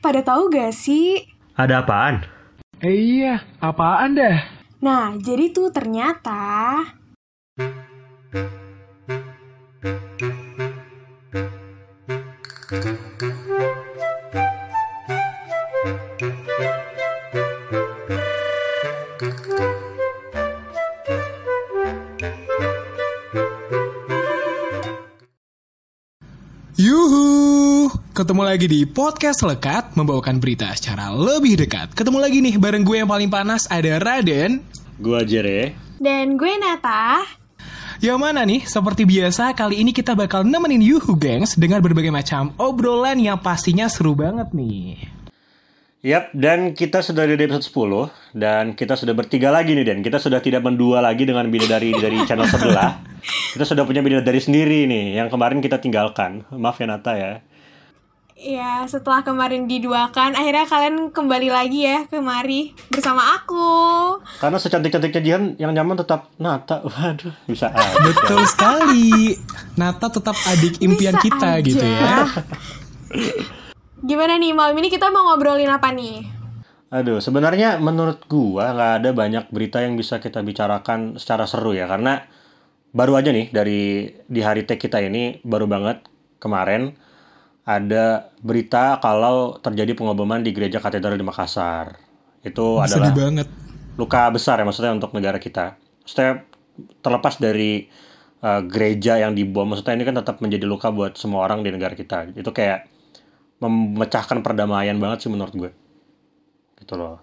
pada tahu gak sih? Ada apaan? Eh iya, apaan dah? Nah, jadi tuh ternyata ketemu lagi di podcast lekat membawakan berita secara lebih dekat. Ketemu lagi nih bareng gue yang paling panas ada Raden. Gua Jere. dan gue Nata. Yang mana nih, seperti biasa kali ini kita bakal nemenin Yuhu gengs dengan berbagai macam obrolan yang pastinya seru banget nih. Yap, dan kita sudah di episode 10 dan kita sudah bertiga lagi nih Dan. Kita sudah tidak mendua lagi dengan bidadari dari channel sebelah. Kita sudah punya bidadari sendiri nih yang kemarin kita tinggalkan. Maaf ya Nata ya. Ya, setelah kemarin diduakan, akhirnya kalian kembali lagi ya kemari bersama aku. Karena secantik-cantiknya Jihan yang nyaman tetap Nata. Waduh, bisa aja. Betul sekali. Nata tetap adik impian Bisa kita aja. gitu ya. Gimana nih malam ini kita mau ngobrolin apa nih? Aduh, sebenarnya menurut gua nggak ada banyak berita yang bisa kita bicarakan secara seru ya karena baru aja nih dari di hari tag kita ini baru banget kemarin ada berita kalau terjadi pengoboman di gereja katedral di Makassar. Itu adalah Sedih banget. luka besar ya maksudnya untuk negara kita. Maksudnya terlepas dari uh, gereja yang dibom, maksudnya ini kan tetap menjadi luka buat semua orang di negara kita. Itu kayak memecahkan perdamaian banget sih menurut gue. Gitu loh.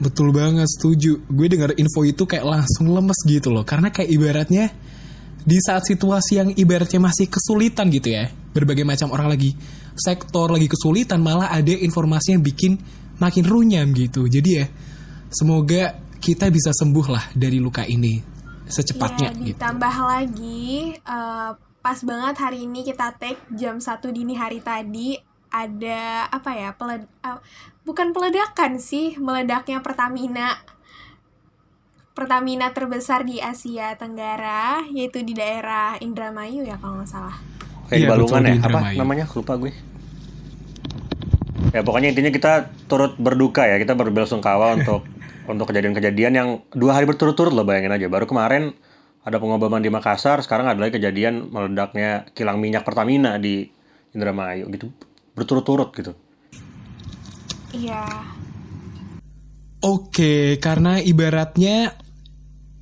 Betul banget, setuju. Gue dengar info itu kayak langsung lemes gitu loh. Karena kayak ibaratnya di saat situasi yang ibaratnya masih kesulitan gitu ya. Berbagai macam orang lagi sektor lagi kesulitan malah ada informasi yang bikin makin runyam gitu. Jadi ya semoga kita bisa sembuh lah dari luka ini secepatnya ya, gitu. ditambah lagi eh, pas banget hari ini kita take jam 1 dini hari tadi ada apa ya peled eh, bukan peledakan sih meledaknya Pertamina Pertamina terbesar di Asia Tenggara yaitu di daerah Indramayu ya kalau nggak salah Kayak di Iya, Balungan di ya, apa namanya? Lupa gue. Ya pokoknya intinya kita turut berduka ya, kita berbelasungkawa untuk untuk kejadian-kejadian yang dua hari berturut-turut loh bayangin aja. Baru kemarin ada pengoboman di Makassar, sekarang ada lagi kejadian meledaknya kilang minyak Pertamina di Indramayu gitu. Berturut-turut gitu. iya Oke, karena ibaratnya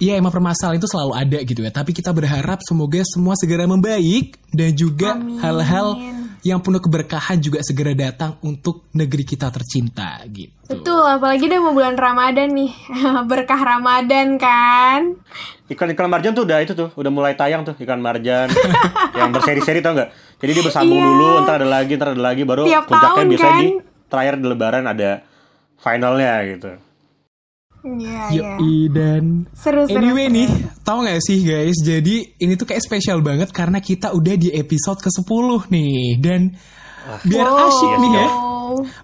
ya emang permasalahan itu selalu ada gitu ya. Tapi kita berharap semoga semua segera membaik dan juga hal-hal yang penuh keberkahan juga segera datang untuk negeri kita tercinta gitu. betul apalagi udah mau bulan Ramadan nih berkah Ramadan kan Iklan-iklan marjan tuh udah itu tuh, udah mulai tayang tuh iklan marjan yang berseri-seri tau nggak? Jadi dia bersambung Iya. dulu, ntar ada lagi, ntar ada lagi, baru Tiap puncaknya tahun, biasanya kan? di terakhir di Lebaran ada finalnya gitu. Iya iya Yoi dan seru seru anyway seru. nih, tahu nggak sih guys? Jadi ini tuh kayak spesial banget karena kita udah di episode ke-10 nih dan biar Wow. asyik nih ya.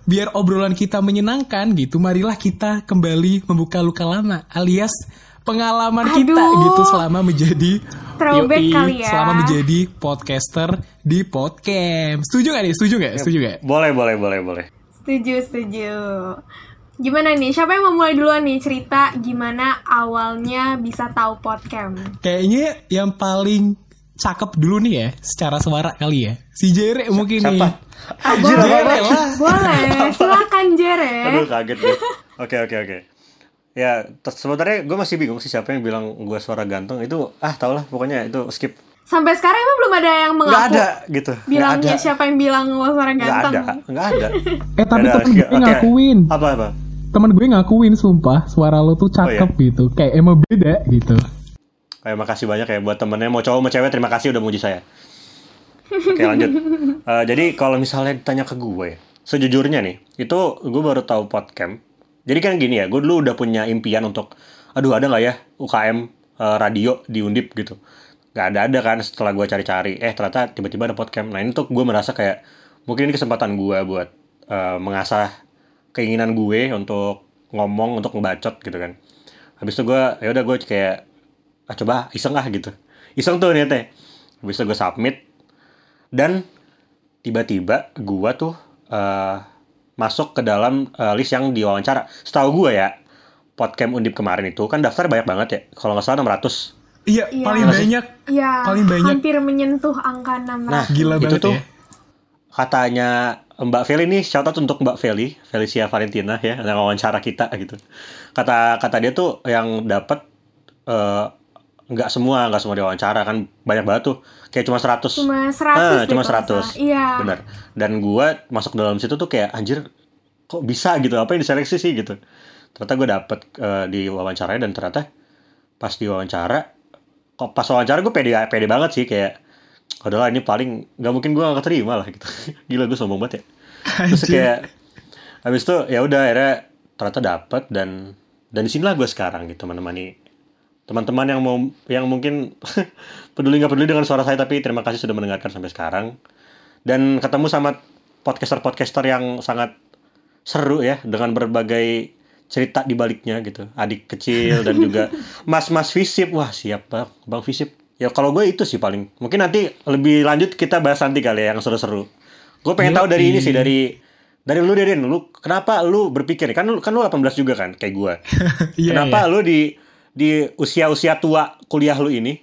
Biar obrolan kita menyenangkan gitu, marilah kita kembali membuka luka lama alias pengalaman kita Aduh. gitu selama menjadi Throwback Yoi, kali ya. selama menjadi podcaster di podcast. Setuju gak nih? Setuju gak? Setuju gak? Boleh, boleh, boleh, boleh. Setuju, setuju. Gimana nih? Siapa yang mau mulai duluan nih cerita gimana awalnya bisa tahu podcast? Kayaknya yang paling cakep dulu nih ya, secara suara kali ya. Si Jere mungkin nih. Siapa? Anjir, Jere apa? lah. Boleh, silakan Jere. Aduh, kaget deh. Oke, oke, oke. Ya, sebenarnya gue masih bingung sih siapa yang bilang gue suara ganteng. Itu, ah tau lah, pokoknya itu skip. Sampai sekarang emang belum ada yang Nggak mengaku. ada, gitu. Bilangnya ada. siapa yang bilang lo suara Nggak ganteng? ada, nggak ada. Eh tapi Nggak ada. temen gue Oke. ngakuin. Apa, apa? Temen gue ngakuin sumpah suara lo tuh cakep gitu. Kayak emang beda gitu. Kayak makasih banyak ya buat temennya mau cowok mau cewek terima kasih udah muji saya. Oke lanjut. Eh, jadi kalau misalnya ditanya ke gue, sejujurnya nih, itu gue baru tahu podcast. Jadi kan gini ya, gue dulu udah punya impian untuk, aduh ada nggak ya UKM eh, radio di Undip gitu. Gak ada ada kan setelah gue cari-cari, eh ternyata tiba-tiba ada podcast. Nah ini tuh gue merasa kayak mungkin ini kesempatan gue buat eh, mengasah keinginan gue untuk ngomong, untuk ngebacot gitu kan. Habis itu gue, ya udah gue kayak ah coba iseng ah gitu iseng tuh niatnya habis itu gue submit dan tiba-tiba gua tuh eh, masuk ke dalam eh, list yang diwawancara. Setahu gue ya, podcast Undip kemarin itu kan daftar banyak banget ya. Kalau nggak salah 600. Iya, Iya. paling Iya banyak. Iya, Paling banyak. hampir menyentuh angka 600. Nah, Gila itu banget tuh ya. Katanya Mbak Feli nih shout out untuk Mbak Feli Felicia Valentina ya yang wawancara kita gitu. Kata kata dia tuh yang dapat eh, nggak semua nggak semua diwawancara kan banyak banget tuh. Kayak cuma 100 Cuma 100 Ah, deh cuma kalau nggak 100 salah. Iya. benar. Dan gua masuk dalam situ tuh kayak anjir kok bisa gitu? Apa yang diseleksi sih? gitu. Ternyata gue dapet eh, di wawancaranya dan ternyata pas di wawancara kok pas wawancara gue pede pede banget sih kayak adalah ini paling nggak mungkin gue gak terima lah gitu. Gila gue sombong banget ya. Terus kayak habis itu ya udah akhirnya ternyata dapet dan dan di sinilah gue sekarang gitu menemani teman-teman yang mau yang mungkin peduli nggak peduli dengan suara saya tapi terima kasih sudah mendengarkan sampai sekarang. Dan ketemu sama podcaster-podcaster yang sangat seru ya dengan berbagai cerita di baliknya gitu. Adik kecil dan juga mas-mas visip. Wah siap bang. Bang visip ya kalau gue itu sih paling mungkin nanti lebih lanjut kita bahas nanti kali ya yang seru-seru gue pengen tahu dari ini sih dari dari lu Deden lu kenapa lu berpikir kan lu kan lu 18 juga kan kayak gue Iya, kenapa iya. lu di di usia-usia tua kuliah lu ini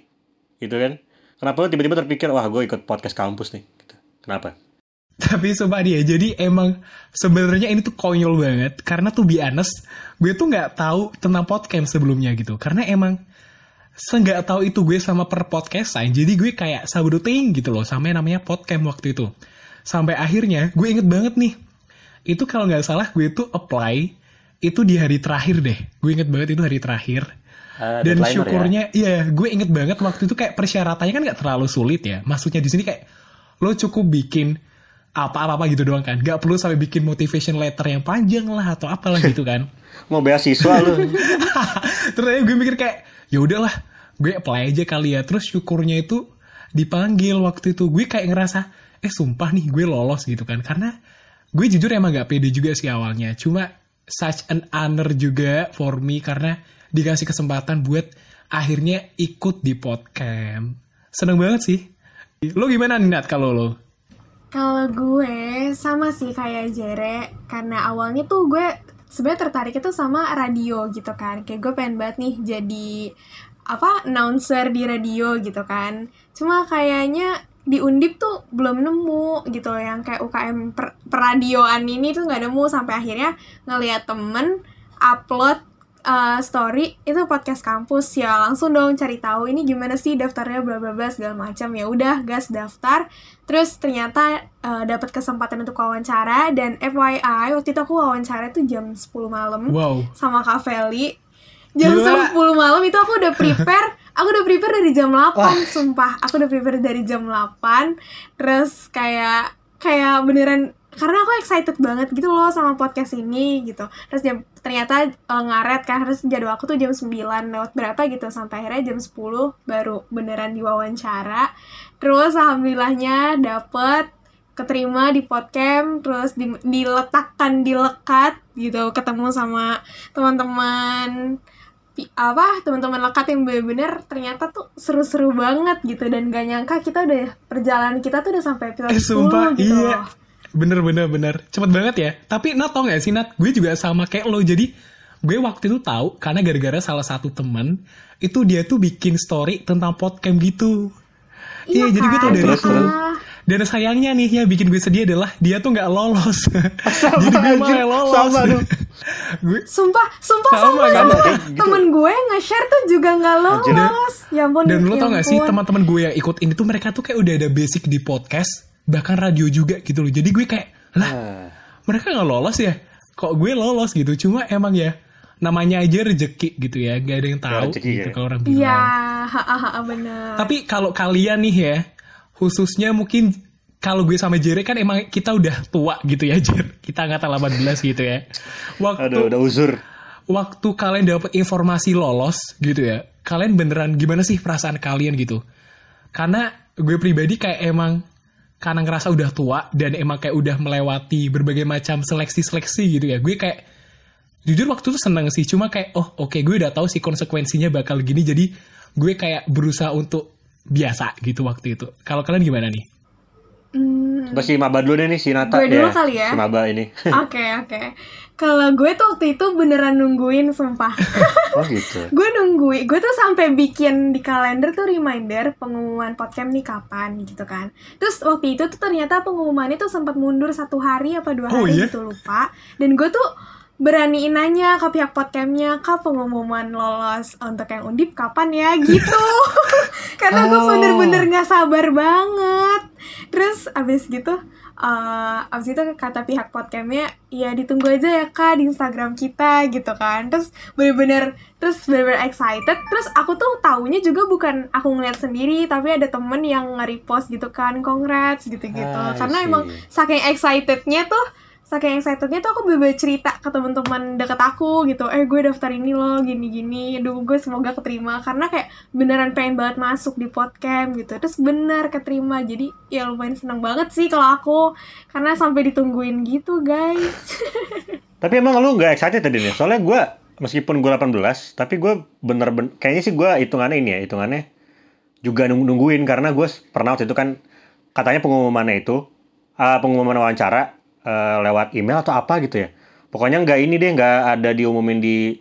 gitu kan kenapa lu tiba-tiba terpikir wah gue ikut podcast kampus nih gitu. kenapa Tapi sumpah dia, jadi emang sebenarnya ini tuh konyol banget. Karena tuh be honest, gue tuh nggak tahu tentang podcast sebelumnya gitu. Karena emang seenggak tahu itu gue sama per podcastan. Jadi gue kayak sabuduting gitu loh sama yang namanya podcast waktu itu. Sampai akhirnya gue inget banget nih. Itu kalau nggak salah gue tuh apply itu di hari terakhir deh. Gue inget banget itu hari terakhir. Ah, Dan ya? syukurnya, iya, gue inget banget waktu itu kayak persyaratannya kan nggak terlalu sulit ya. Maksudnya di sini kayak lo cukup bikin apa-apa gitu doang kan. Gak perlu sampai bikin motivation letter yang panjang lah atau apalah gitu kan. Mau beasiswa lu Terus gue mikir kayak, ya udahlah, gue apply aja kali ya. Terus syukurnya itu dipanggil waktu itu. Gue kayak ngerasa, eh sumpah nih gue lolos gitu kan. Karena gue jujur emang gak pede juga sih awalnya. Cuma such an honor juga for me karena dikasih kesempatan buat akhirnya ikut di podcast. Seneng banget sih. Lo gimana nih Nat kalau lo? Kalau gue sama sih kayak Jere karena awalnya tuh gue sebenarnya tertarik itu sama radio gitu kan. Kayak gue pengen banget nih jadi apa announcer di radio gitu kan. Cuma kayaknya di Undip tuh belum nemu gitu loh yang kayak UKM per peradioan ini tuh nggak nemu sampai akhirnya ngeliat temen upload uh, story itu podcast kampus. Ya langsung dong cari tahu ini gimana sih daftarnya bla bla bla segala macam. Ya udah gas daftar. Terus ternyata uh, dapat kesempatan untuk wawancara. Dan FYI waktu itu aku wawancara tuh jam 10 malam Wow. sama Kak Feli. Jam Gila. 10 malam itu aku udah prepare. Aku udah prepare dari jam 8 sumpah. Aku udah prepare dari jam 8 terus kayak kayak beneran karena aku excited banget gitu loh sama podcast ini gitu terus jam ternyata eh, ngaret kan harus jadwal aku tuh jam 9 lewat berapa gitu sampai akhirnya jam 10 baru beneran diwawancara terus alhamdulillahnya dapet keterima di podcast terus di- diletakkan dilekat gitu ketemu sama teman-teman apa teman-teman lekat yang bener-bener ternyata tuh seru-seru banget gitu dan gak nyangka kita udah perjalanan kita tuh udah sampai episode Eh 10 sumpah, gitu iya. loh. Bener bener bener. Cepet banget ya. Tapi Nat tau gak sih Nat? Gue juga sama kayak lo. Jadi gue waktu itu tahu karena gara-gara salah satu temen itu dia tuh bikin story tentang podcast gitu. Iya, jadi gue tau kan? dari itu. Dan sayangnya nih ya bikin gue sedih adalah dia tuh nggak lolos. jadi gue malah lolos. Sama dong. gue Sumpah, sumpah Sama, sama, sama. Gitu. Temen gue nge-share tuh juga gak lolos. Ya ampun. Dan lo ya tau gak sih teman-teman gue yang ikut ini tuh mereka tuh kayak udah ada basic di podcast, bahkan radio juga gitu loh. Jadi gue kayak, lah Ah. mereka nggak lolos ya? Kok gue lolos gitu? Cuma emang ya namanya aja rezeki gitu ya, gak ada yang tahu rezeki gitu ya. kalau orang bilang. Iya, ha bener. Tapi kalau kalian nih ya, khususnya mungkin kalau gue sama Jere kan emang kita udah tua gitu ya, Jer. Kita angkatan 18 gitu ya. Waktu aduh udah uzur waktu kalian dapat informasi lolos gitu ya, kalian beneran gimana sih perasaan kalian gitu? Karena gue pribadi kayak emang karena ngerasa udah tua dan emang kayak udah melewati berbagai macam seleksi-seleksi gitu ya. Gue kayak jujur waktu itu seneng sih, cuma kayak oh oke gue udah tahu sih konsekuensinya bakal gini jadi gue kayak berusaha untuk biasa gitu waktu itu. Kalau kalian gimana nih? Hmm, Coba si Maba dulu deh nih, si Nata Gue dulu ya. kali ya. Si Maba ini. Oke oke. Kalau gue tuh waktu itu beneran nungguin sumpah. oh gitu. gue nungguin, gue tuh sampai bikin di kalender tuh reminder pengumuman podcast nih kapan gitu kan. Terus waktu itu tuh ternyata pengumumannya tuh sempat mundur satu hari apa dua Oh, hari iya? gitu lupa. Dan gue tuh beraniin nanya ke pihak podcastnya kak pengumuman lolos untuk yang undip kapan ya gitu karena gue Oh. bener-bener nggak sabar banget terus abis gitu eh abis itu kata pihak podcastnya ya ditunggu aja ya kak di Instagram kita gitu kan. Terus bener-bener terus bener-bener excited. Terus aku tuh taunya juga bukan aku ngeliat sendiri tapi ada temen yang nge-repost gitu kan congrats gitu-gitu. Ah, karena emang saking excitednya tuh saking excitednya tuh aku bener cerita ke teman-teman deket aku gitu. Eh gue daftar ini loh gini-gini. Aduh gue semoga keterima. Karena kayak beneran pengen banget masuk di podcast gitu. Terus bener keterima. Jadi ya lumayan seneng banget sih kalau aku. Karena sampai ditungguin gitu guys. Tapi emang lu nggak excited tadi nih? Soalnya gue meskipun gue 18, tapi gue bener-bener kayaknya sih gue hitungannya ini ya, hitungannya juga nung- nungguin. Karena gue pernah waktu itu kan katanya pengumumannya itu uh, pengumuman wawancara uh, lewat email atau apa gitu ya. Pokoknya nggak ini deh nggak ada diumumin di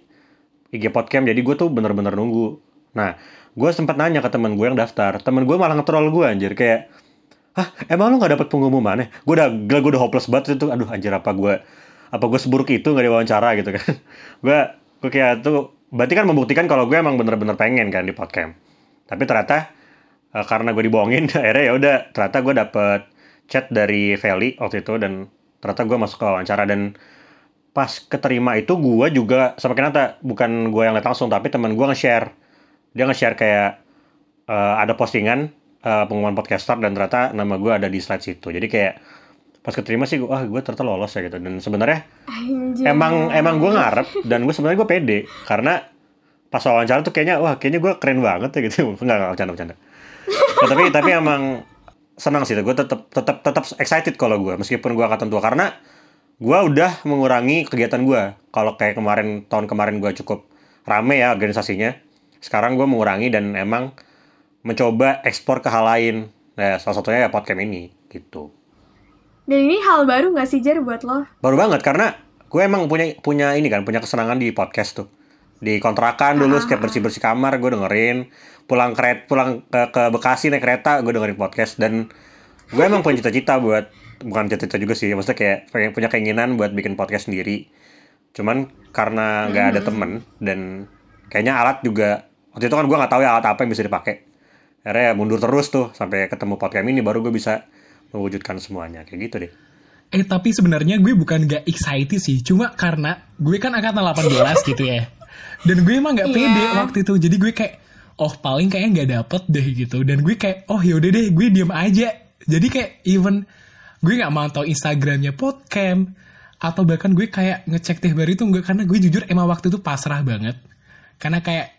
IG Podcast jadi gue tuh bener-bener nunggu. Nah, gue sempat nanya ke temen gue yang daftar, temen gue malah nge-troll gue anjir kayak Hah, emang lu gak dapet pengumumannya? Gue udah, gue udah hopeless banget itu. Aduh, anjir apa gue, apa gue seburuk itu gak diwawancara gitu kan. gue, gue kayak tuh, berarti kan membuktikan kalau gue emang bener-bener pengen kan di podcast. Tapi ternyata, eh, karena gue dibohongin, akhirnya ya udah, ternyata gue dapet chat dari Feli waktu itu, dan ternyata gue masuk ke wawancara, dan pas keterima itu gue juga, sama Kenata, bukan gue yang liat langsung, tapi teman gue nge-share. Dia nge-share kayak, eh, ada postingan eh, pengumuman podcaster dan ternyata nama gue ada di slide situ. Jadi kayak pas keterima sih, wah gue ternyata lolos ya gitu. Dan sebenarnya emang emang gue ngarep dan gue sebenarnya gue pede karena pas wawancara tuh kayaknya wah kayaknya gue keren banget ya gitu. Enggak enggak bercanda bercanda. Ya, tapi tapi emang senang sih. Gue tetap tetap tetap excited kalau gue meskipun gue angkatan tua karena gue udah mengurangi kegiatan gue. Kalau kayak kemarin tahun kemarin gue cukup rame ya organisasinya. Sekarang gue mengurangi dan emang mencoba ekspor ke hal lain. Nah, salah satunya ya podcast ini gitu. dan ini hal baru gak sih Jar buat lo Baru banget karena gue emang punya punya ini kan, punya kesenangan di podcast tuh. Di kontrakan dulu setiap bersih-bersih kamar gue dengerin, pulang keret pulang ke, ke Bekasi naik kereta gue dengerin podcast dan gue emang punya cita-cita buat bukan cita-cita juga sih, maksudnya kayak pengen punya keinginan buat bikin podcast sendiri. Cuman karena nggak ada temen dan kayaknya alat juga waktu itu kan gue nggak tahu ya alat apa yang bisa dipakai. Akhirnya ya mundur terus tuh sampai ketemu podcast ini baru gue bisa mewujudkan semuanya kayak gitu deh. Eh tapi sebenarnya gue bukan gak excited sih, cuma karena gue kan angkatan 18 gitu ya. Dan gue emang gak pede Iya. waktu itu. Jadi gue kayak oh paling kayaknya nggak dapet deh gitu. Dan gue kayak oh yaudah deh gue diem aja. Jadi kayak even gue nggak mantau Instagramnya podcast atau bahkan gue kayak ngecek teh baru itu enggak karena gue jujur emang waktu itu pasrah banget. Karena kayak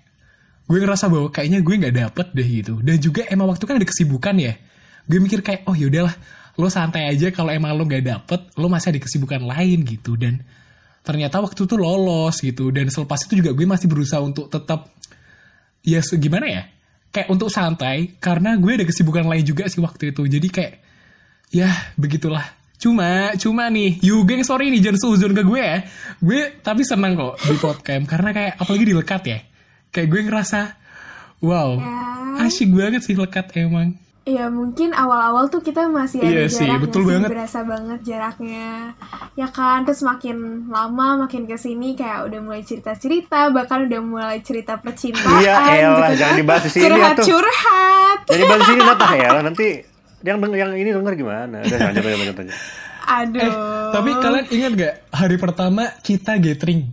gue ngerasa bahwa kayaknya gue nggak dapet deh gitu. Dan juga emang waktu kan ada kesibukan ya. Gue mikir kayak oh yaudahlah lo santai aja kalau emang lo nggak dapet lo masih ada kesibukan lain gitu dan ternyata waktu itu lolos gitu. Dan selepas itu juga gue masih berusaha untuk tetap ya gimana ya? Kayak untuk santai karena gue ada kesibukan lain juga sih waktu itu. Jadi kayak ya begitulah. Cuma cuma nih you geng sorry nih jangan seuzon ke gue ya. Gue tapi senang kok di podcast karena kayak apalagi di lekat ya. Kayak gue ngerasa wow Ya. asyik banget sih lekat emang Iya mungkin awal-awal tuh kita masih Iya ada sih, jaraknya betul sih, banget. berasa banget jaraknya. Ya kan, terus makin lama makin ke sini kayak udah mulai cerita-cerita, bahkan udah mulai cerita percintaan. Iya, elah, gitu jangan dibahas di sini ya tuh. Curhat-curhat. Jadi bahas sini Nata ya nanti yang yang ini denger gimana? Udah lanjut lanjut lanjut. lanjut. Aduh. Eh, tapi kalian ingat gak hari pertama kita gathering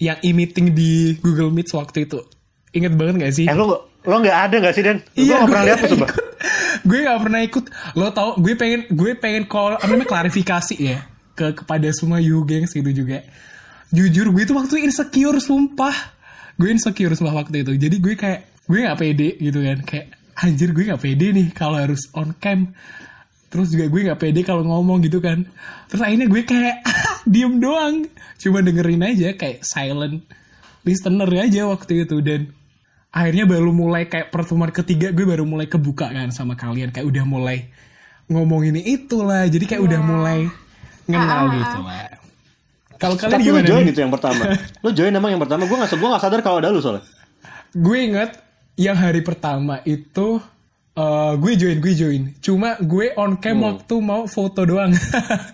yang e-meeting di Google Meet waktu itu? Ingat banget gak sih? Eh lo lo nggak ada nggak sih Dan? Gue Iya, nggak pernah gue lihat tuh coba. gue gak pernah ikut. Lo tau, gue pengen gue pengen call apa namanya klarifikasi ya ke kepada semua you gengs gitu juga. Jujur gue itu waktu insecure sumpah. Gue insecure sumpah waktu itu. Jadi gue kayak gue gak pede gitu kan. Kayak anjir gue gak pede nih kalau harus on cam. Terus juga gue gak pede kalau ngomong gitu kan. Terus akhirnya gue kayak diem doang. Cuma dengerin aja kayak silent listener aja waktu itu dan akhirnya baru mulai kayak pertemuan ketiga gue baru mulai kebuka kan sama kalian kayak udah mulai ngomong ini itulah jadi kayak udah Iya. mulai ngenal Ah, gitu lah kalau kalian Tapi gimana join nih? itu yang pertama. lu join emang yang pertama. Gue gak, gua gak sadar kalau ada lu soalnya. gue inget yang hari pertama itu eh, gue join gue join cuma gue on cam Hmm. waktu mau foto doang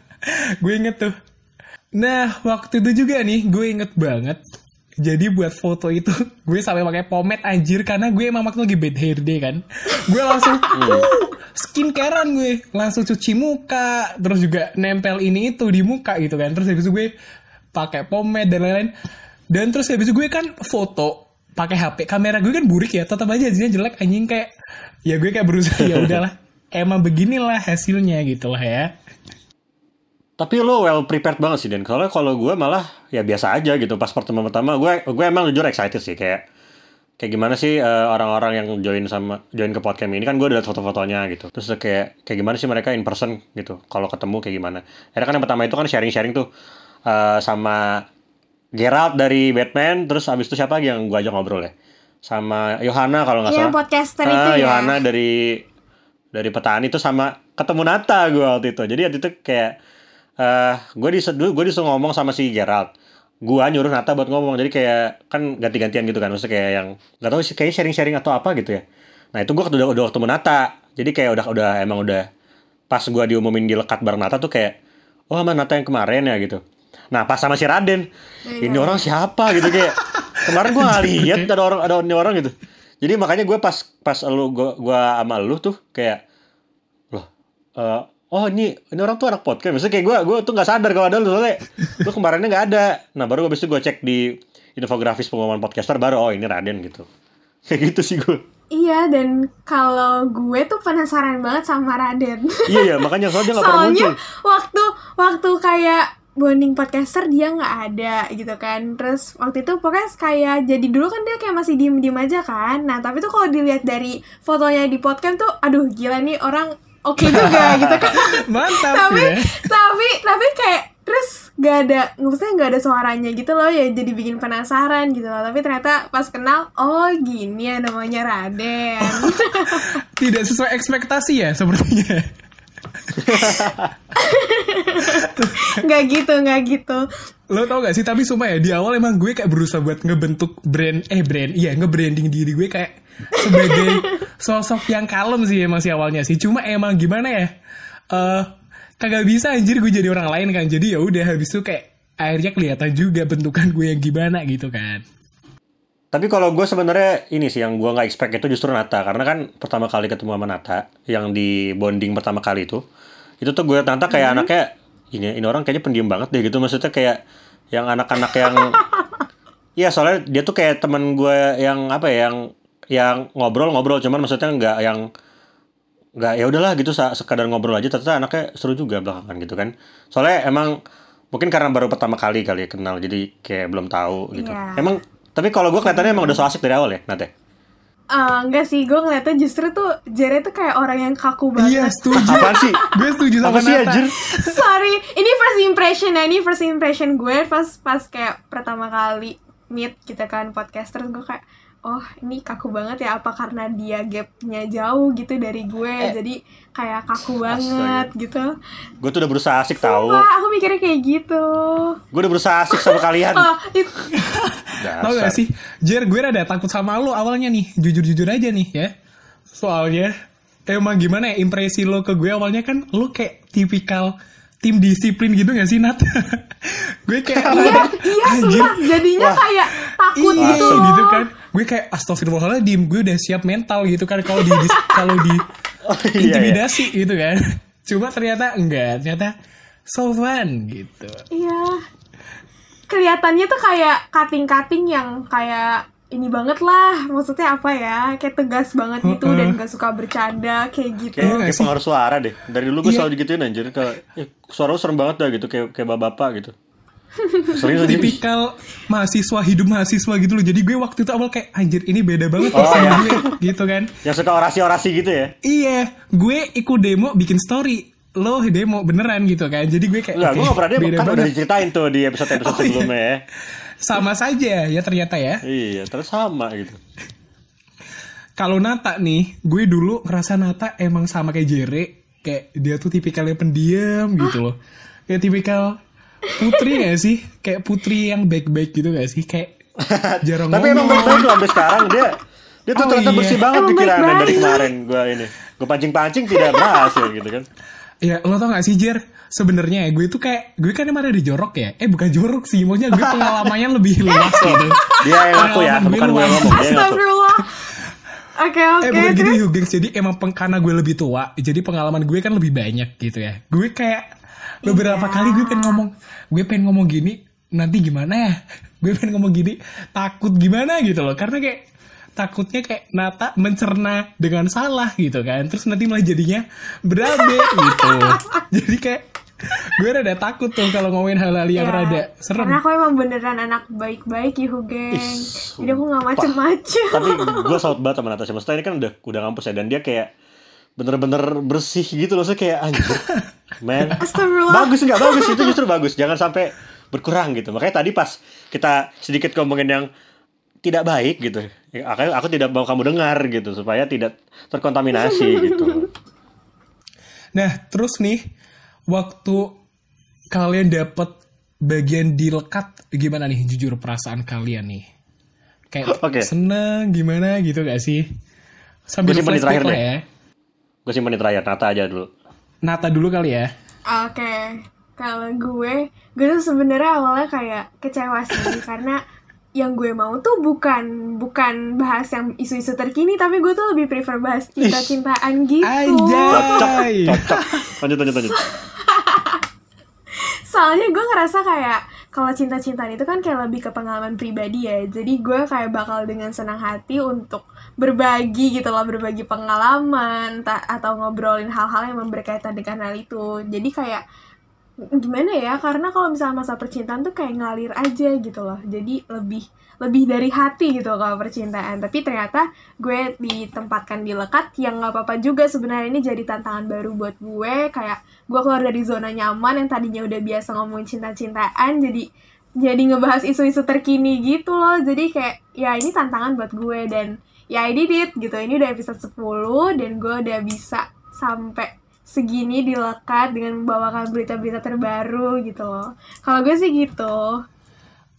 gue inget tuh nah waktu itu juga nih gue inget banget jadi buat foto itu gue sampai pakai pomade anjir karena gue emang waktu lagi bad hair day kan. Gue langsung uh, skincarean gue. Langsung cuci muka terus juga nempel ini itu di muka gitu kan. Terus habis itu gue pakai pomade dan lain-lain. Dan terus habis itu gue kan foto pakai HP kamera gue kan burik ya tetap aja hasilnya jelek anjing kayak ya gue kayak berusaha ya udahlah. Emang beginilah hasilnya gitu lah ya Tapi lo well prepared banget sih Dan. Soalnya kalau gue malah ya biasa aja gitu. Pas pertama-tama gue gue emang jujur excited sih kayak kayak gimana sih eh, orang-orang yang join sama join ke podcast ini kan gue udah liat foto-fotonya gitu. Terus kayak kayak gimana sih mereka in person gitu. Kalau ketemu kayak gimana. Akhirnya kan yang pertama itu kan sharing-sharing tuh eh, sama Gerald dari Batman. Terus abis itu siapa lagi yang gue ajak ngobrol ya? Sama Yohana kalau nggak Iya, salah. podcaster Ah, itu ya. Yohana dari dari petani itu sama ketemu Nata gue waktu itu. Jadi waktu itu kayak eh gue di gue disuruh ngomong sama si Gerald. Gua nyuruh Nata buat ngomong. Jadi kayak kan ganti-gantian gitu kan. Maksudnya kayak yang nggak tahu sih kayak sharing-sharing atau apa gitu ya. Nah, itu gue udah udah ketemu Nata. Jadi kayak udah udah emang udah pas gua diumumin di lekat bareng Nata tuh kayak oh sama Nata yang kemarin ya gitu. Nah, pas sama si Raden, ini orang siapa gitu kayak kemarin gua nggak lihat ada orang ada ini orang gitu. Jadi makanya gue pas pas lu gua gua sama lu tuh kayak loh eh, oh ini ini orang tuh anak podcast maksudnya kayak gue gue tuh nggak sadar kalau ada lu soalnya lu kemarinnya nggak ada nah baru habis itu gue cek di infografis pengumuman podcaster baru oh ini Raden gitu kayak gitu sih gue Iya, dan kalau gue tuh penasaran banget sama Raden. iya iya makanya soalnya nggak pernah Soalnya muncul waktu waktu kayak bonding podcaster dia nggak ada gitu kan. Terus waktu itu pokoknya kayak jadi dulu kan dia kayak masih diem-diem aja kan. Nah, tapi tuh kalau dilihat dari fotonya di podcast tuh aduh gila nih orang oke juga gitu kan. mantap tapi ya. tapi tapi kayak terus gak ada maksudnya nggak ada suaranya gitu loh ya jadi bikin penasaran gitu loh. Tapi ternyata pas kenal oh gini ya namanya Raden. Tidak sesuai ekspektasi ya sepertinya nggak gitu nggak gitu. Lo tau gak sih tapi sumpah ya di awal emang gue kayak berusaha buat ngebentuk brand eh brand iya ngebranding diri gue kayak sebagai sosok yang kalem sih emang sih awalnya sih. Cuma emang gimana ya? Eh kagak bisa anjir gue jadi orang lain kan. Jadi ya udah habis itu kayak akhirnya kelihatan juga bentukan gue yang gimana gitu kan. Tapi kalau gue sebenarnya ini sih yang gue nggak expect itu justru Nata. Karena kan pertama kali ketemu sama Nata yang di bonding pertama kali itu itu tuh gue Nata kayak anaknya ini ini orang kayaknya pendiam banget deh gitu. Maksudnya kayak yang anak-anak yang Iya soalnya dia tuh kayak temen gue yang apa ya yang yang ngobrol-ngobrol cuman maksudnya nggak yang nggak ya udahlah gitu sekadar ngobrol aja ternyata anaknya seru juga belakangan gitu kan. Soalnya emang mungkin karena baru pertama kali kali ya kenal jadi kayak belum tahu gitu. Iya. emang tapi kalau gue kelihatannya emang udah so asik dari awal ya Nate? Eh, enggak sih gue ngeliatnya justru tuh Jere tuh kayak orang yang kaku iya banget setuju. Apaan sih? Gue setuju sama apa sih Nata anjir? Sorry ini first impression ya ini first impression gue pas pas kayak pertama kali meet gitu kan podcaster gue kayak oh ini kaku banget ya apa karena dia gapnya jauh gitu dari gue jadi kayak kaku banget gitu. Gue tuh udah berusaha asik tahu Wah, aku mikirnya kayak gitu. Gue udah berusaha asik sama kalian. Oh itu. Tau gak sih, Jer gue rada takut sama lo awalnya nih, jujur-jujur aja nih ya. Soalnya, emang gimana ya impresi lo ke gue awalnya kan lo kayak tipikal tim disiplin gitu gak sih Nat? gue kayak iya iya sumpah. Jadinya Wah. kayak takut iya gitu gitu, kan. Gue kayak astagfirullahaladzim, gue udah siap mental gitu kan kalau di kalau di Oh, iya, iya. intimidasi gitu kan. Cuma ternyata enggak, ternyata so fun gitu. Iya. Kelihatannya tuh kayak cutting-cutting yang kayak ini banget lah. Maksudnya apa ya? Kayak tegas banget gitu Heeh. dan gak suka bercanda kayak gitu. Kayak, Iya kayak sih? pengaruh suara deh. Dari dulu gue Iya. selalu digituin anjir. Kayak, eh, suara lu serem banget dah gitu. Kayak, kayak bapak-bapak gitu. Aja. tipikal mahasiswa hidup mahasiswa gitu loh jadi gue waktu itu awal kayak anjir ini beda banget Oh, sama iya. gue gitu kan Yang suka orasi-orasi gitu ya. iya gue ikut demo bikin story lo demo beneran gitu kan jadi gue kayak Enggak, oke, gue gak pernah beda Kan udah banget. diceritain tuh di episode-episode Oh, iya. sebelumnya ya. sama saja ya ternyata ya Iya, terus sama gitu. kalau Nata nih gue dulu ngerasa Nata emang sama kayak Jere kayak dia tuh tipikalnya pendiam gitu loh kayak tipikal putri gak sih kayak putri yang baik-baik gitu gak sih kayak jarang Tapi emang ngomong baik-baik loh sampai sekarang dia dia tuh Oh, ternyata iya. bersih banget Emang pikirannya dari baik-baik. kemarin gue ini. Gue pancing-pancing tidak berhasil gitu kan. Ya lo tau gak sih Jer Sebenarnya ya gue tuh kayak Gue kan emang ada jorok ya Eh bukan jorok sih Maksudnya gue pengalamannya lebih luas gitu Dia yang ngaku ya, bukan gue yang luas. ngomong. Dia yang ngaku. Astagfirullah. Oke oke. Eh bukan gitu gengs. Jadi emang peng- karena gue lebih tua Jadi pengalaman gue kan lebih banyak gitu ya Gue kayak Beberapa Iya. kali gue pengen ngomong Gue pengen ngomong gini Nanti gimana ya Gue pengen ngomong gini Takut gimana gitu loh Karena kayak Takutnya kayak Nata mencerna dengan salah gitu kan Terus nanti malah jadinya Berabe gitu Jadi kayak Gue rada takut tuh kalau ngomongin hal-hal yang Ya, rada serem Karena aku emang beneran anak baik-baik Yuhu geng. Ih, Jadi aku gak macem-macem. Tapi gue salut banget sama Natasha. Maksudnya ini kan udah udah ngampus ya dan dia kayak bener-bener bersih gitu loh. Saya kayak anjir. Man. Astagfirullah. bagus nggak bagus itu justru bagus. Jangan sampai berkurang gitu. Makanya tadi pas kita sedikit ngomongin yang tidak baik gitu. Aku, aku tidak mau kamu dengar gitu supaya tidak terkontaminasi gitu. Nah, terus nih waktu kalian dapat bagian dilekat gimana nih jujur perasaan kalian nih? Kayak Oke. seneng gimana gitu gak sih? Sambil Gua simpen di terakhir deh. ya. Gue simpan di terakhir Nata aja dulu. Nata dulu kali ya. Oke, kalau gue, gue tuh sebenarnya awalnya kayak kecewa sih karena yang gue mau tuh bukan bukan bahas yang isu-isu terkini, tapi gue tuh lebih prefer bahas cinta-cintaan gitu. Cocok, Anjay. cocok. Lanjut lanjut lanjut. Soalnya gue ngerasa kayak kalau cinta-cintaan itu kan kayak lebih ke pengalaman pribadi ya. Jadi gue kayak bakal dengan senang hati untuk berbagi gitu loh, berbagi pengalaman ta- atau ngobrolin hal-hal yang berkaitan dengan hal itu. Jadi kayak gimana ya? Karena kalau misalnya masa percintaan tuh kayak ngalir aja gitu loh. Jadi lebih lebih dari hati gitu kalau percintaan. Tapi ternyata gue ditempatkan di lekat yang nggak apa-apa juga sebenarnya ini jadi tantangan baru buat gue kayak gue keluar dari zona nyaman yang tadinya udah biasa ngomongin cinta-cintaan jadi jadi ngebahas isu-isu terkini gitu loh jadi kayak ya ini tantangan buat gue dan ya I did it gitu ini udah episode 10 dan gue udah bisa sampai segini dilekat dengan membawakan berita-berita terbaru gitu loh kalau gue sih gitu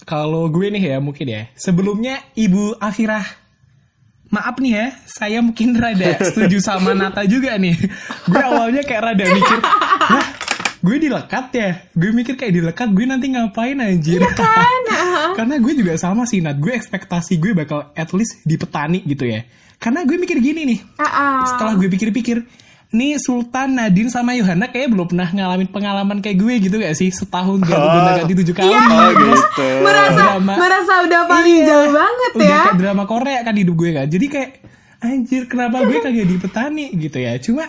Kalau gue nih ya mungkin ya. Sebelumnya Ibu Afirah Maaf nih ya, saya mungkin rada setuju sama Nata juga nih. Gue awalnya kayak rada mikir, lah gue dilekat ya. Gue mikir kayak dilekat, gue nanti ngapain anjir. Karena gue juga sama sih Nat, gue ekspektasi gue bakal at least di petani gitu ya. Karena gue mikir gini nih, ah ah. setelah gue pikir-pikir, nih Sultan, Nadine, sama Yohana kayak belum pernah ngalamin pengalaman kayak gue gitu gak sih? Setahun ganti gonta ganti tujuh kali. Oh Terus gitu. merasa drama. merasa udah paling Iya. jauh banget udah ya kayak drama Korea kan hidup gue kan jadi kayak anjir kenapa gue kagak di petani gitu ya cuma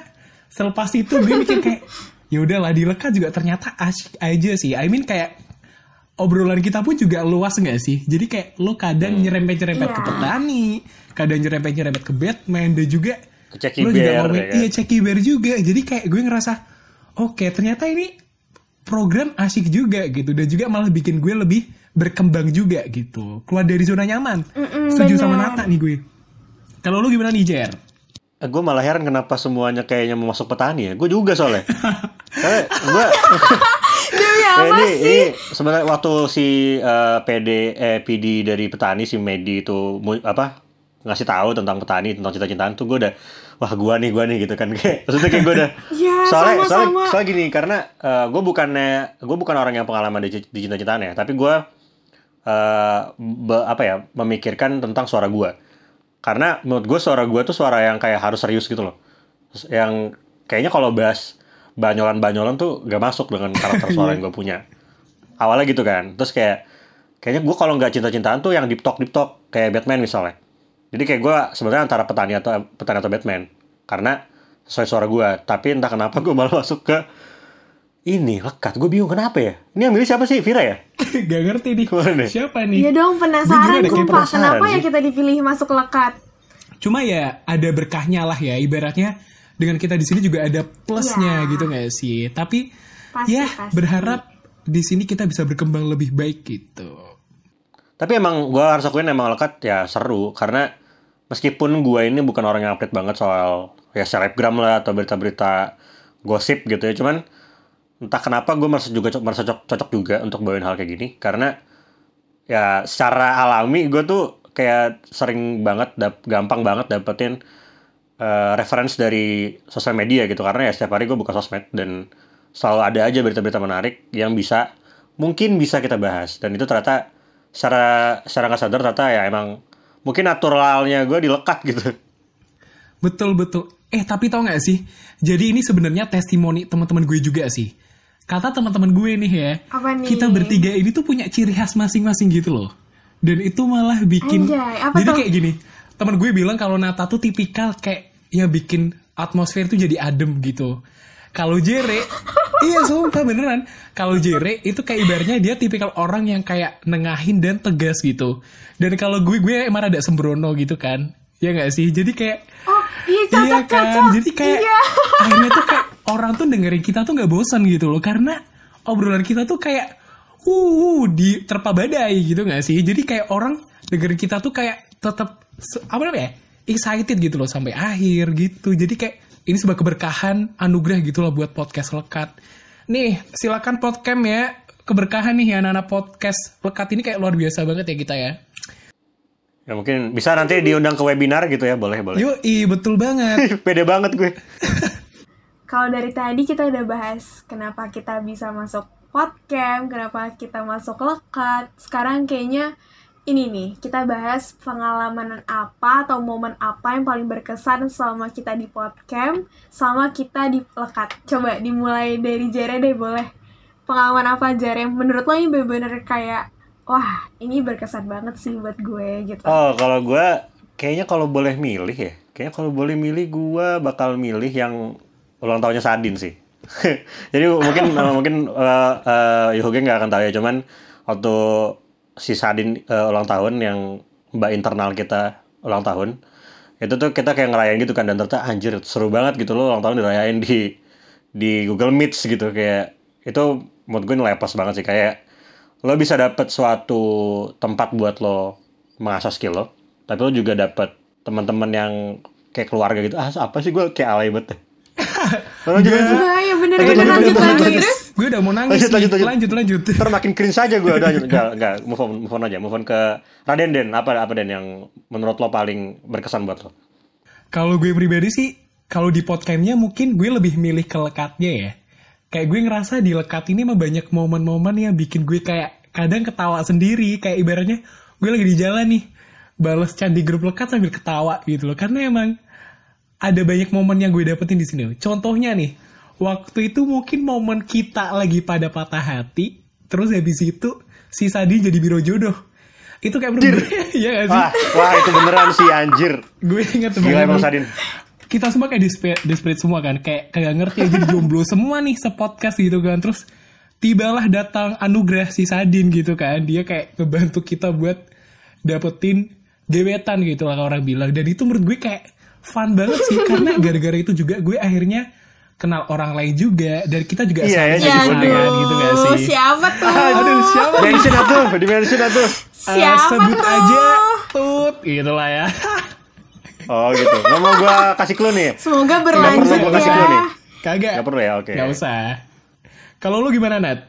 selepas itu gue mikir kayak ya udahlah dilekat juga ternyata asik aja sih I mean kayak obrolan kita pun juga luas nggak sih jadi kayak lo kadang nyerempet nyerempet ke Iya. petani kadang nyerempet nyerempet ke Batman dan juga Ke Ceki lo juga ngomongin ya kan? iya Ceki Bear juga jadi kayak gue ngerasa oke ternyata ini program asik juga gitu dan juga malah bikin gue lebih berkembang juga gitu keluar dari zona nyaman Mm-mm, setuju sama. Nata nih gue kalau lu gimana nih Jer gue malah heran kenapa semuanya kayaknya mau masuk petani ya. Gue juga soalnya. Karena gue apa ini, sih? ini sebenarnya waktu si eh, PD eh PD dari petani si Medi itu apa ngasih tahu tentang petani tentang cinta-cintaan tuh gue udah wah gua nih gua nih gitu kan. Kayak maksudnya kayak gue udah Ya, soalnya sama-sama. soalnya soalnya gini karena gue bukannya gue bukan orang yang pengalaman di, di cinta-cintaan ya tapi gue eh be- apa ya memikirkan tentang suara gue karena menurut gue suara gue tuh suara yang kayak harus serius gitu loh. Yang kayaknya kalau bahas banyolan-banyolan tuh gak masuk dengan karakter suara yang gue punya. Awalnya gitu kan. Terus kayak kayaknya gue kalau nggak cinta-cintaan tuh yang deep talk deep talk. Kayak Batman misalnya. Jadi kayak gue sebenarnya antara petani atau petani atau Batman. Karena sesuai suara gue tapi entah kenapa gue malah masuk ke ini lekat. Gue bingung kenapa ya? Ini yang milih siapa sih? Vira ya? Gak ngerti nih. Gimana nih? siapa Iya dong Gue penasaran sumpah. penasaran kenapa ya kita dipilih masuk lekat? Cuma ya ada berkahnya lah ya. Ibaratnya dengan kita di sini juga ada plusnya Iya. gitu gak sih? Tapi Pasti, ya pasti. berharap di sini kita bisa berkembang lebih baik gitu. Tapi emang gue harus akuin emang lekat ya seru. Karena meskipun gue ini bukan orang yang update banget soal ya selebgram lah atau berita-berita gosip gitu ya. Cuman entah kenapa gue merasa juga merasa cocok, cocok juga untuk bawain hal kayak gini. Karena ya secara alami gue tuh kayak sering banget dap, gampang banget dapetin uh, reference dari sosial media gitu karena ya setiap hari gue buka sosmed dan selalu ada aja berita-berita menarik yang bisa mungkin bisa kita bahas dan itu ternyata secara secara nggak sadar ternyata ya emang mungkin naturalnya gue dilekat gitu Betul betul. Eh tapi tau gak sih? Jadi ini sebenarnya testimoni teman-teman gue juga sih. Kata teman-teman gue nih ya, Apa nih? kita bertiga ini tuh punya ciri khas masing-masing gitu loh. Dan itu malah bikin. Anjay, apa jadi tuh? kayak gini. Teman gue bilang kalau Nata tuh tipikal kayak ya bikin atmosfer tuh jadi adem gitu. Kalau Jere, iya sumpah beneran. Kalau Jere itu kayak ibaratnya dia tipikal orang yang kayak nengahin dan tegas gitu. Dan kalau gue gue emang ada sembrono gitu kan. Ya gak sih? Jadi kayak Oh, iya cocok, iya kan cocok. jadi kayak Iya. akhirnya tuh kayak orang tuh dengerin kita tuh nggak bosan gitu loh karena obrolan kita tuh kayak uh di terpa badai gitu nggak sih jadi kayak orang dengerin kita tuh kayak tetap apa namanya ya, excited gitu loh sampai akhir gitu. Jadi kayak ini sebuah keberkahan anugerah gitu loh buat podcast lekat. Nih silakan podcast ya. Keberkahan nih ya anak-anak podcast lekat ini kayak luar biasa banget ya kita ya. Ya mungkin bisa nanti diundang ke webinar gitu ya boleh boleh. Yuk betul banget. Pede banget gue. Kalau dari tadi kita udah bahas kenapa kita bisa masuk podcast, kenapa kita masuk lekat. Sekarang kayaknya ini nih, kita bahas pengalaman apa atau momen apa yang paling berkesan selama kita di podcast, selama kita di lekat. Coba dimulai dari Jare deh boleh. Pengalaman apa Jare? Menurut lo ini bener-bener kayak, wah ini berkesan banget sih buat gue gitu. oh kalau gue kayaknya kalau boleh milih ya kayaknya kalau boleh milih gue bakal milih yang ulang tahunnya Sadin sih jadi mungkin mungkin uh, uh, Yohoge nggak akan tahu ya cuman waktu si Sadin uh, ulang tahun yang mbak internal kita ulang tahun itu tuh kita kayak ngerayain gitu kan dan ternyata anjir seru banget gitu loh ulang tahun dirayain di di Google Meet gitu. Kayak itu menurut gue nilai plus banget sih. Kayak lo bisa dapet suatu tempat buat lo mengasah skill lo tapi lo juga dapet teman-teman yang kayak keluarga gitu ah apa sih? Gue kayak alay banget. Lanjut, lanjut. Ya bener Lanjut, bener lanjut, lanjut lanjut, lanjut. lanjut. gue udah mau nangis Lanjut, lanjut, lanjut. lanjut lanjut Ntar makin cringe aja gue udah enggak enggak move on move on aja move on ke Raden Den apa apa Den yang menurut lo paling berkesan buat lo Kalau gue pribadi sih, kalau di podcastnya mungkin gue lebih milih ke lekatnya ya. Kayak gue ngerasa di lekat ini mah banyak momen-momen yang bikin gue kayak kadang ketawa sendiri. Kayak ibaratnya gue lagi di jalan nih, balas candi grup lekat sambil ketawa gitu loh. Karena emang ada banyak momen yang gue dapetin di sini. Contohnya nih, waktu itu mungkin momen kita lagi pada patah hati, terus habis itu si Sadi jadi biro jodoh. Itu kayak bener Iya gak sih? wah wah itu beneran sih anjir gue inget gila banget emang nih. Sadin kita semua kayak desperate, desperate semua kan kayak kagak ngerti aja jomblo semua nih sepodcast gitu kan terus tibalah datang anugerah si Sadin gitu kan dia kayak ngebantu kita buat dapetin gebetan gitu lah orang bilang dan itu menurut gue kayak fun banget sih karena gara-gara itu juga gue akhirnya kenal orang lain juga dan kita juga Iya, saling ya, jadi Ya sayang bonding. gitu gak aduh, sih siapa tuh? aduh siapa mention atuh di mention atuh Eh, Siapa sebut tuh? aja tut gitu lah ya oh gitu nggak mau gue kasih clue nih Semoga Nggak berlanjut perlu gue kasih ya. clue nih kagak nggak perlu ya oke Gak usah. Kalau lu gimana Nat?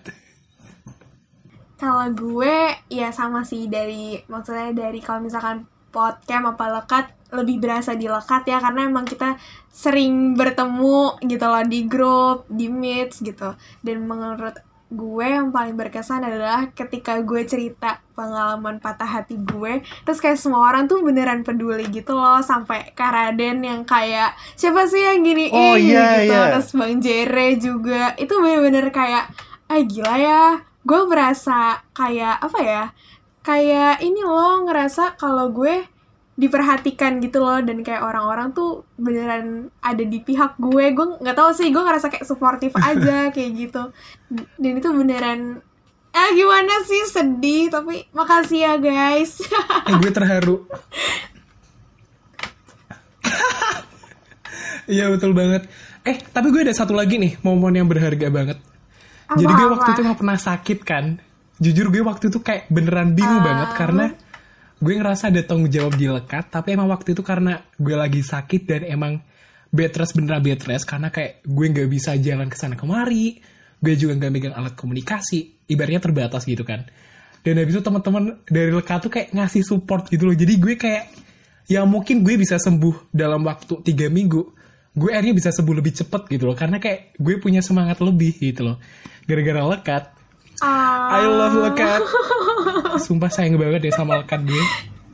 Kalau gue ya sama sih dari maksudnya dari kalau misalkan podcast apa lekat lebih berasa di lekat ya karena emang kita sering bertemu gitu loh di grup, di meets gitu. Dan menurut gue yang paling berkesan adalah ketika gue cerita pengalaman patah hati gue terus kayak semua orang tuh beneran peduli gitu loh sampai Karaden yang kayak siapa sih yang gini Oh, iya, gitu iya. terus Bang Jere juga itu bener-bener kayak ah gila ya gue merasa kayak apa ya kayak ini loh ngerasa kalau gue diperhatikan gitu loh dan kayak orang-orang tuh beneran ada di pihak gue gue nggak tahu sih gue ngerasa kayak suportif aja kayak gitu dan itu beneran eh gimana sih sedih tapi makasih ya guys Eh gue terharu. Iya betul banget. Eh tapi gue ada satu lagi nih momen yang berharga banget. Jadi gue Apa-apa? waktu itu emang pernah sakit kan. Jujur gue waktu itu kayak beneran bingung banget karena gue ngerasa ada tanggung jawab di lekat. Tapi emang waktu itu karena gue lagi sakit dan emang bed rest beneran bed karena kayak gue nggak bisa jalan ke sana kemari. Gue juga nggak megang alat komunikasi ibaratnya terbatas gitu kan. Dan habis itu teman-teman dari Leka tuh kayak ngasih support gitu loh. Jadi gue kayak ya mungkin gue bisa sembuh dalam waktu tiga minggu gue akhirnya bisa sembuh lebih cepet gitu loh. Karena kayak gue punya semangat lebih gitu loh. Gara-gara lekat Ah, I love lekat sumpah sayang banget deh sama lekat gue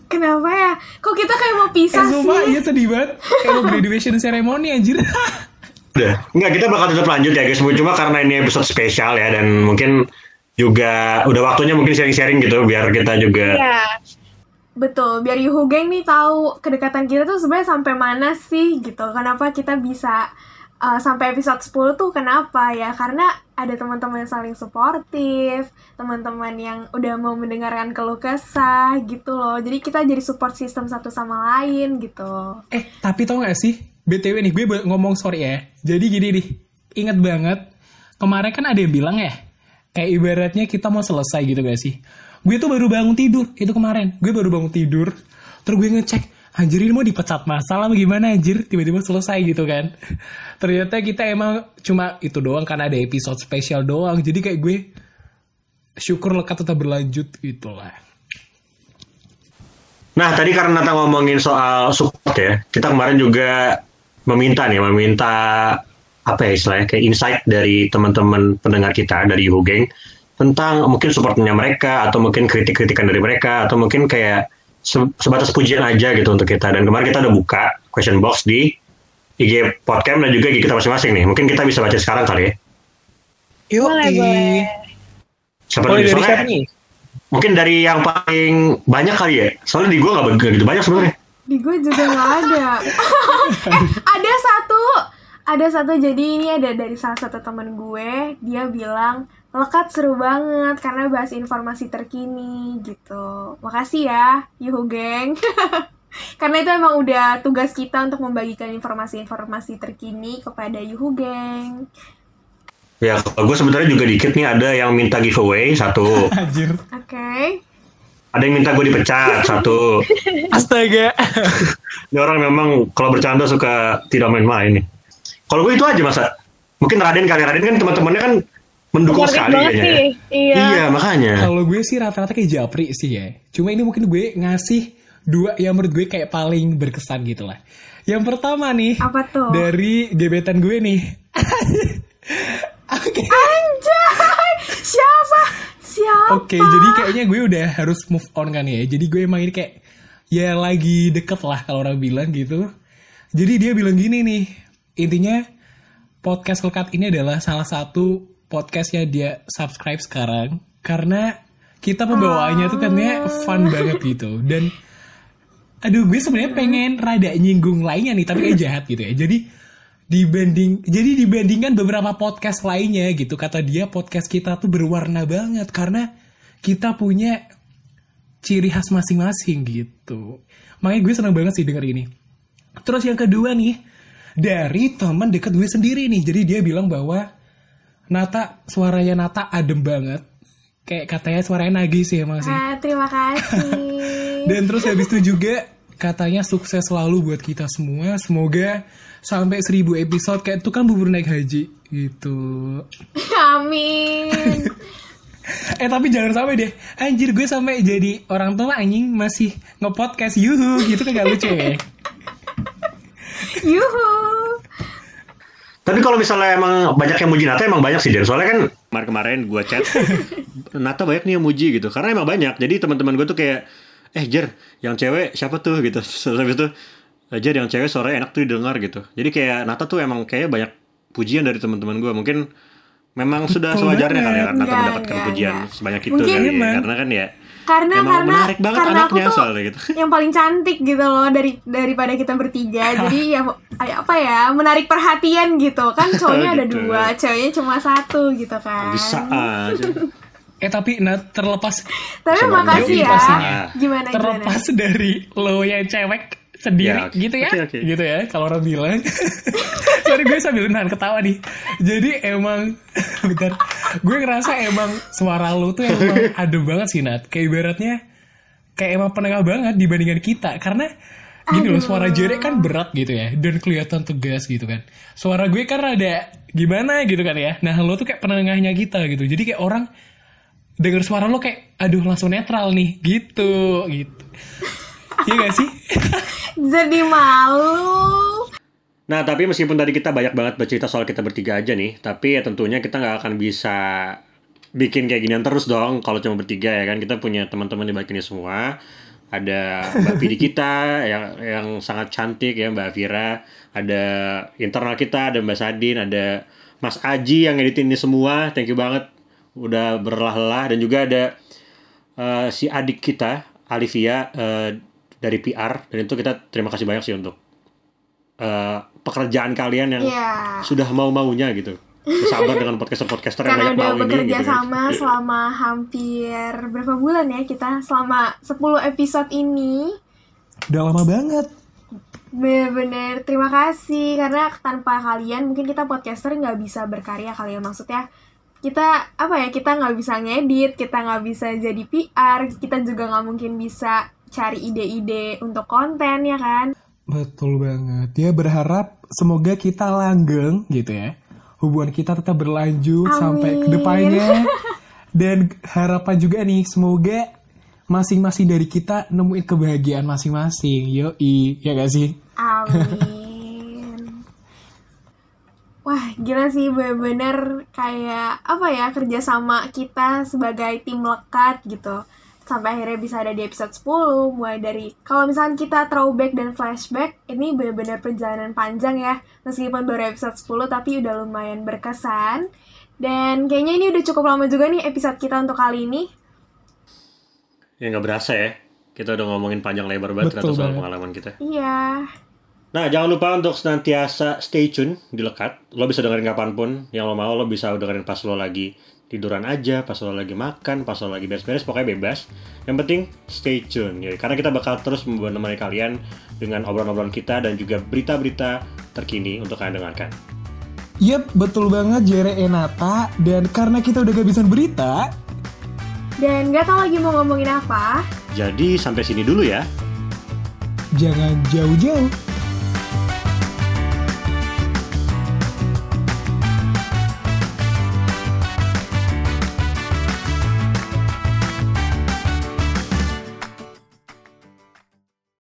kenapa ya? Kok kita kayak mau eh pisah sumpah sih? iya sedih banget kayak mau graduation ceremony anjir Udah. Enggak, kita bakal tetap lanjut ya guys. Cuma karena ini episode spesial ya dan mungkin juga udah waktunya mungkin sharing-sharing gitu biar kita juga Iya. Betul, biar Yuhu Geng nih tahu kedekatan kita tuh sebenarnya sampai mana sih gitu. Kenapa kita bisa uh, sampai episode 10 tuh kenapa ya? Karena ada teman-teman yang saling suportif, teman-teman yang udah mau mendengarkan keluh kesah gitu loh. Jadi kita jadi support system satu sama lain gitu. Eh, tapi tau gak sih? BTW nih, gue ngomong sorry ya. Jadi gini nih, inget banget. Kemarin kan ada yang bilang ya, kayak ibaratnya kita mau selesai gitu gak sih? Gue tuh baru bangun tidur, itu kemarin. Gue baru bangun tidur, terus gue ngecek, anjir ini mau dipecat masalah gimana anjir? Tiba-tiba selesai gitu kan. Ternyata kita emang cuma itu doang, karena ada episode spesial doang. Jadi kayak gue syukur lekat tetap berlanjut gitu lah. Nah, tadi karena Nata ngomongin soal support ya, kita kemarin juga meminta nih, meminta apa ya istilahnya, kayak insight dari teman-teman pendengar kita dari Yuhu Gang tentang mungkin supportnya mereka, atau mungkin kritik-kritikan dari mereka, atau mungkin kayak se- sebatas pujian aja gitu untuk kita. Dan kemarin kita udah buka question box di IG Podcast dan juga IG kita masing-masing nih. Mungkin kita bisa baca sekarang kali ya. Yuk, Boleh, boleh. Siapa dulu? dari Soalnya siapa nih? Mungkin dari yang paling banyak kali ya. Soalnya di gue nggak begitu banyak sebenarnya. Di gue juga nggak ada. eh, ada satu, ada satu. Jadi ini ada dari salah satu temen gue. Dia bilang lekat seru banget karena bahas informasi terkini gitu. Makasih ya, Yuhu Geng. karena itu emang udah tugas kita untuk membagikan informasi-informasi terkini kepada Yuhu Geng. Ya, kalau gue sebenarnya juga dikit nih ada yang minta giveaway satu, anjir. Oke. ada yang minta gue dipecat satu. Astaga. Ini orang memang kalau bercanda suka tidak main-main nih. Kalau gue itu aja masa. Mungkin Raden kali Raden kan teman-temannya kan mendukung sekali kayaknya. sih. Iya. Iya makanya. Kalau gue sih rata-rata kayak Japri sih ya. Cuma ini mungkin gue ngasih dua yang menurut gue kayak paling berkesan gitu lah. Yang pertama nih Apa tuh? dari gebetan gue nih. Oke. Anjay! Siapa? Siapa? Oke, jadi kayaknya gue udah harus move on kan ya. Jadi gue emang ini kayak ya lagi deket lah kalau orang bilang gitu. Jadi dia bilang gini nih, intinya podcast Lekat ini adalah salah satu podcast yang dia subscribe sekarang karena kita pembawaannya tuh katanya fun banget gitu. Dan aduh gue sebenarnya pengen rada nyinggung lainnya nih tapi kayak jahat gitu ya. Jadi dibanding jadi dibandingkan beberapa podcast lainnya gitu kata dia podcast kita tuh berwarna banget karena kita punya ciri khas masing-masing gitu. Makanya gue seneng banget sih denger ini. Terus yang kedua nih dari teman deket gue sendiri nih. Jadi dia bilang bahwa Nata suaranya Nata adem banget kayak katanya suaranya nagih sih emang sih Ah, terima kasih. dan terus habis itu juga katanya sukses selalu buat kita semua. Semoga sampai 1000 episode kayak itu kan bubur naik haji gitu. Amin. Eh tapi jangan sampai deh. Anjir gue sampai jadi orang tua anjing masih nge-podcast yuhu gitu kan gak lucu ya. Yuhu. Tapi kalau misalnya emang banyak yang muji Nata emang banyak sih Dan. Soalnya kan kemarin-kemarin gue chat Nata banyak nih yang muji gitu. Karena emang banyak. Jadi teman-teman gue tuh kayak eh Jer, yang cewek siapa tuh gitu. Terus habis itu "Eh, Jer yang cewek suaranya enak tuh didengar gitu. Jadi kayak Nata tuh emang kayak banyak pujian dari teman-teman gue. Mungkin memang sudah sewajarnya kali ya. Nata Enggak, mendapatkan enggak, pujian enggak. sebanyak itu Mungkin- kali ya. Karena kan ya Karena emang karena menarik banget karena aku anaknya tuh soalnya gitu. yang paling cantik gitu loh dari daripada kita bertiga. Jadi ya apa ya menarik perhatian gitu kan cowoknya ada Gitu. dua, ceweknya cuma satu gitu kan. Bisa aja. Eh tapi nah terlepas Tapi makasih ya. Gimana gimana? terlepas dari lo yang cewek sendiri Ya, oke. gitu ya? Oke, oke. gitu ya kalau orang bilang. Sorry gue sambil nahan ketawa nih. Jadi emang bentar. Gue ngerasa emang suara lo tuh emang adem banget sih Nat. Kayak ibaratnya kayak emang penengah banget dibandingkan kita. Karena gini loh suara Jere kan berat gitu ya dan kelihatan tegas gitu kan. Suara gue kan ada gimana gitu kan ya. Nah lo tuh kayak penengahnya kita gitu. Jadi kayak orang denger suara lo kayak aduh langsung netral nih. Gitu gitu Iya gak sih? Jadi malu. Nah, tapi meskipun tadi kita banyak banget bercerita soal kita bertiga aja nih, tapi ya tentunya kita nggak akan bisa bikin kayak ginian terus dong kalau cuma bertiga ya kan. Kita punya teman-teman di balik ini semua. Ada Mbak Vidi kita yang yang sangat cantik ya Mbak Vira. Ada internal kita, ada Mbak Sadin, ada Mas Aji yang editin ini semua. Thank you banget udah berlelah-lelah dan juga ada eh, si adik kita Alivia eh, dari PR dan itu kita terima kasih banyak sih untuk eh, pekerjaan kalian yang Iya. sudah mau-maunya gitu. Sabar dengan podcaster-podcaster yang Karena banyak udah mau ini bekerja gitu. kan. sama selama hampir berapa bulan ya kita selama 10 episode ini. Udah lama banget. Bener-bener terima kasih karena tanpa kalian mungkin kita podcaster nggak bisa berkarya kalian maksudnya kita apa ya kita nggak bisa ngedit kita nggak bisa jadi PR kita juga nggak mungkin bisa cari ide-ide untuk konten ya kan Betul banget. Ya berharap semoga kita langgeng gitu ya. Hubungan kita tetap berlanjut Amin. sampai ke depannya. Dan harapan juga nih semoga masing-masing dari kita nemuin kebahagiaan masing-masing. Yoi, ya gak sih? Amin. Wah, gila sih bener-bener kayak apa ya kerjasama kita sebagai tim lekat gitu. Sampai akhirnya bisa ada di episode 10 mulai dari kalau misalkan kita throwback dan flashback ini bener-bener perjalanan panjang ya. Meskipun baru episode 10 tapi udah lumayan berkesan. Dan kayaknya ini udah cukup lama juga nih episode kita untuk kali ini. Ya nggak berasa ya. Kita udah ngomongin panjang lebar banget Betul ternyata soal banget. pengalaman kita. Iya. Nah, jangan lupa untuk senantiasa stay tune di Lekat. Lo bisa dengerin kapan pun yang lo mau. Lo bisa dengerin pas lo lagi tiduran aja, pas lo lagi makan, pas lo lagi beres-beres, pokoknya bebas. Yang penting stay tune. Ya, karena kita bakal terus menemani kalian dengan obrolan-obrolan kita dan juga berita-berita terkini untuk kalian dengarkan. Yep, betul banget Jere Enata. Dan karena kita udah kehabisan berita, Dan nggak tahu lagi mau ngomongin apa. Jadi sampai sini dulu ya. jangan jauh-jauh.